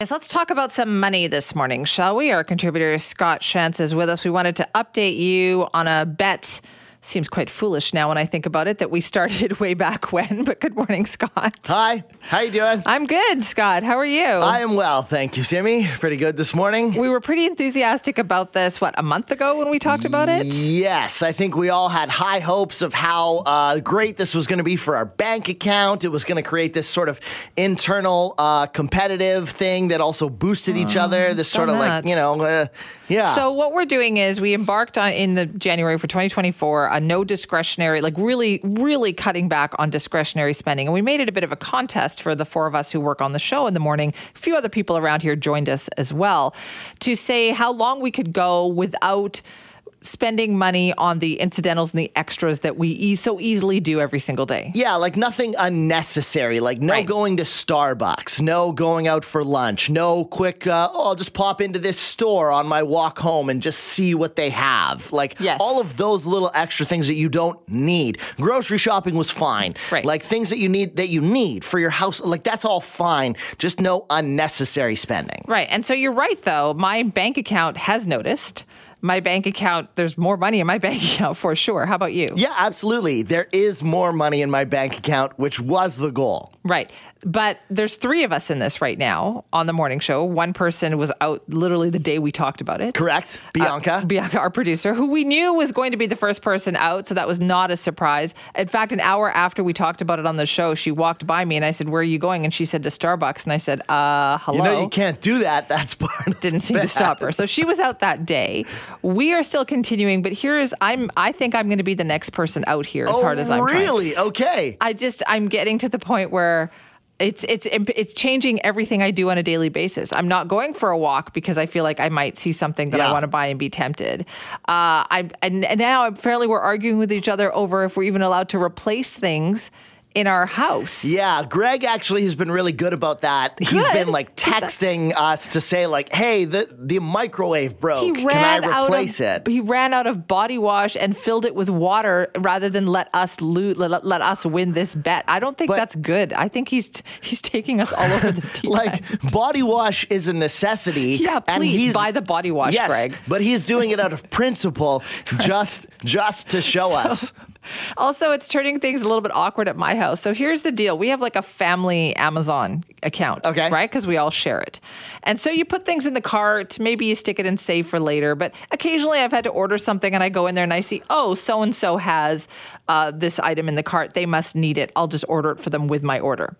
Yes, let's talk about some money this morning, shall we? Our contributor Scott Shantz is with us. We wanted to update you on a bet Seems quite foolish now when I think about it that we started way back when. But good morning, Scott. Hi, how you doing? I'm good, Scott. How are you? I am well, thank you, Simi. Pretty good this morning. We were pretty enthusiastic about this. What a month ago when we talked about it. Yes, I think we all had high hopes of how uh, great this was going to be for our bank account. It was going to create this sort of internal uh, competitive thing that also boosted each other. This sort of that. like you know, uh, yeah. So what we're doing is we embarked on in the January for 2024 a no discretionary, like really, really cutting back on discretionary spending, and we made it a bit of a contest for the four of us who work on the show in the morning. A few other people around here joined us as well to say how long we could go without spending money on the incidentals and the extras that we e- so easily do every single day. Yeah, like nothing unnecessary. Like no Right. going to Starbucks, no going out for lunch, no quick, uh, oh, I'll just pop into this store on my walk home and just see what they have. Like Yes. all of those little extra things that you don't need. Grocery shopping was fine. Right. Like things that you need that you need for your house, like that's all fine. Just no unnecessary spending. Right. And so you're right, though. My bank account has noticed. My bank account, there's more money in my bank account for sure. How about you? Yeah, absolutely. There is more money in my bank account, which was the goal. Right. But there's three of us in this right now on the morning show. One person was out literally the day we talked about it. Correct? Bianca? Bianca, our producer, who we knew was going to be the first person out, so that was not a surprise. In fact, an hour after we talked about it on the show, she walked by me and I said, "Where are you going?" And she said, "To Starbucks." And I said, "Uh, hello." you know you can't do that. That's part didn't seem to stop her. So she was out that day. We are still continuing, but here's I'm I think I'm going to be the next person out here as oh, hard as I'm trying. really? Okay. I just I'm getting to the point where it's it's it's changing everything I do on a daily basis. I'm not going for a walk because I feel like I might see something that I want to buy and be tempted. Uh, I and, and now apparently we're arguing with each other over if we're even allowed to replace things in our house. Yeah, Greg actually has been really good about that. He's been like texting us to say like, "Hey, the the microwave broke. Can I replace of, it?" He ran out of body wash and filled it with water rather than let us lo- let, let us win this bet. I don't think But- that's good. I think he's he's taking us all over the deep Like end. body wash is a necessity. Yeah, and please he's- buy the body wash, yes, Greg. But he's doing it out of principle, just just to show us. Also, it's turning things a little bit awkward at my house. So here's the deal: we have like a family Amazon account, Okay. right? Because we all share it, and so you put things in the cart. Maybe you stick it in save for later. But occasionally, I've had to order something, and I go in there and I see, oh, so and so has uh, this item in the cart. They must need it. I'll just order it for them with my order.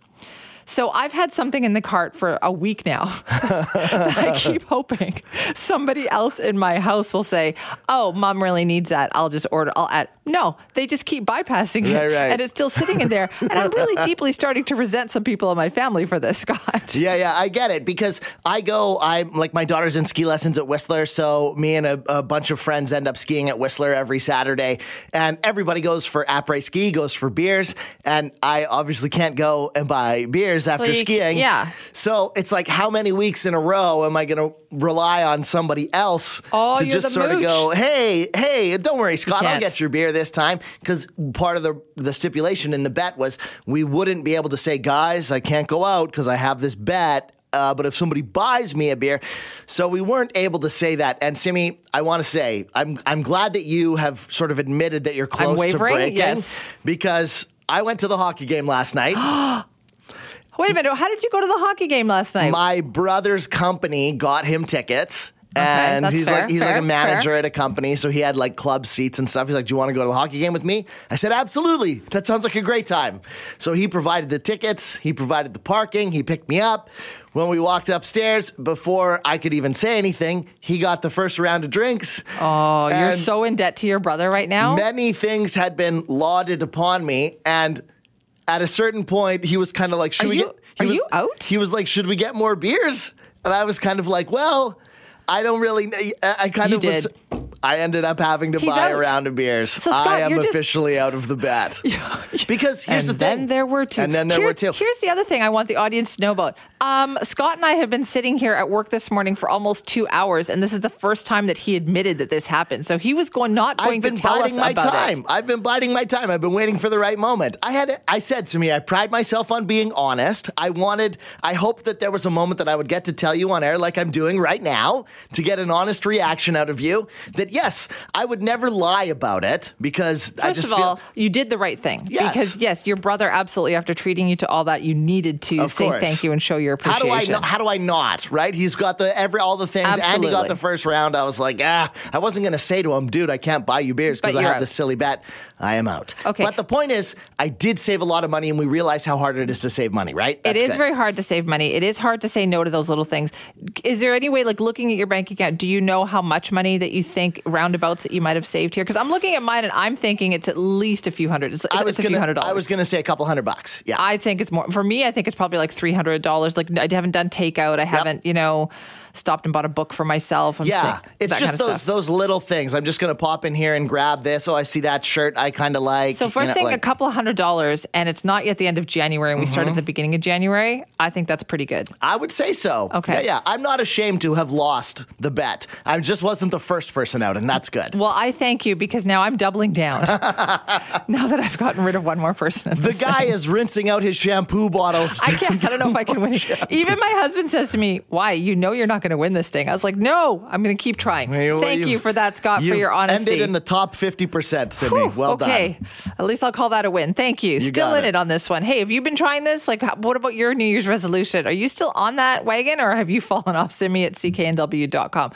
So I've had something in the cart for a week now. I keep hoping somebody else in my house will say, "Oh, mom really needs that. I'll just order. I'll add." No, they just keep bypassing it, Right, right. and it's still sitting in there. And I'm really deeply starting to resent some people in my family for this, Scott. Yeah, yeah, I get it because I go. I'm like my daughter's in ski lessons at Whistler, so me and a, a bunch of friends end up skiing at Whistler every Saturday, and everybody goes for après ski, goes for beers, and I obviously can't go and buy beers after Well, you- skiing. yeah. So it's like, how many weeks in a row am I going to rely on somebody else Oh, to just sort of go, hey, hey, don't worry, Scott, I'll get your beer this time because part of the the stipulation in the bet was we wouldn't be able to say, guys, I can't go out because I have this bet. Uh, but if somebody buys me a beer, so we weren't able to say that. And Simi, I want to say I'm I'm glad that you have sort of admitted that you're close to breaking yes. because I went to the hockey game last night. Wait a minute. How did you go to the hockey game last night? My brother's company got him tickets. Okay, and he's fair, like he's like a manager fair. at a company, so he had like club seats and stuff. He's like, "Do you want to go to the hockey game with me?" I said, "Absolutely. That sounds like a great time." So he provided the tickets, he provided the parking, he picked me up. When we walked upstairs, before I could even say anything, he got the first round of drinks. oh, you're so in debt to your brother right now. Many things had been lauded upon me, and at a certain point, he was kind of like, "Should Are we you- get?" He are was, you out? He was like, "Should we get more beers?" And I was kind of like, "Well, I don't really." I I kind You of was. I ended up having to He's buy a round of beers. So, Scott, I am you're just- officially out of the bet. because here's and the thing. then there were two. And then there Here- were two. Here's the other thing I want the audience to know about. Um, Scott and I have been sitting here at work this morning for almost two hours, and this is the first time that he admitted that this happened. So he was going not going I've been to tell us biding my about time. it. I've been biding my time. I've been waiting for the right moment. I had I said to me, I pride myself on being honest. I wanted I hoped that there was a moment that I would get to tell you on air like I'm doing right now to get an honest reaction out of you that yes, I would never lie about it because I First just of all, feel you did the right thing Yes. because yes, your brother absolutely after treating you to all that, you needed to Of say course. thank you and show your how do appreciation. I not, how do I not right? He's got the every all the things, and he got the first round. I was like, ah, I wasn't gonna say to him, dude, I can't buy you beers because I have out. this silly bet. I am out. Okay. but the point is, I did save a lot of money, and we realized how hard it is to save money. Right? It That's is good. very hard to save money. It is hard to say no to those little things. Is there any way, like looking at your bank account, do you know how much money that you think roundabouts that you might have saved here? Because I'm looking at mine and I'm thinking it's at least a few hundred. It's, I was a gonna, few hundred dollars. I was gonna say a couple hundred bucks. Yeah. I think it's more for me. I think it's probably like three hundred dollars. Like I haven't done takeout. I haven't, you know, stopped and bought a book for myself. I'm yeah, saying it's just kind of those stuff. those little things. I'm just gonna pop in here and grab this. Oh, I see that shirt. I kind of like. So if we're you know, saying like- a couple of hundred dollars and it's not yet the end of January and we start Mm-hmm. at the beginning of January, I think that's pretty good. I would say so. Okay. Yeah, yeah. I'm not ashamed to have lost the bet. I just wasn't the first person out, and that's good. Well, I thank you because now I'm doubling down. now that I've gotten rid of one more person. The guy thing. is rinsing out his shampoo bottles. I can't. I don't know if I can win. it. Even my husband says to me, "Why? You know you're not going to win this thing." I was like, "No, I'm going to keep trying." Well, Thank you've- for that, Scott, for your honesty. You ended in the top 50%, Sydney. Whew, well okay. done. At least I'll call that a win. Thank you. still in it. it. on this one. Hey, have you been trying this? Like, what about your New Year's resolution? Are you still on that wagon or have you fallen off? Send me at cknw.com.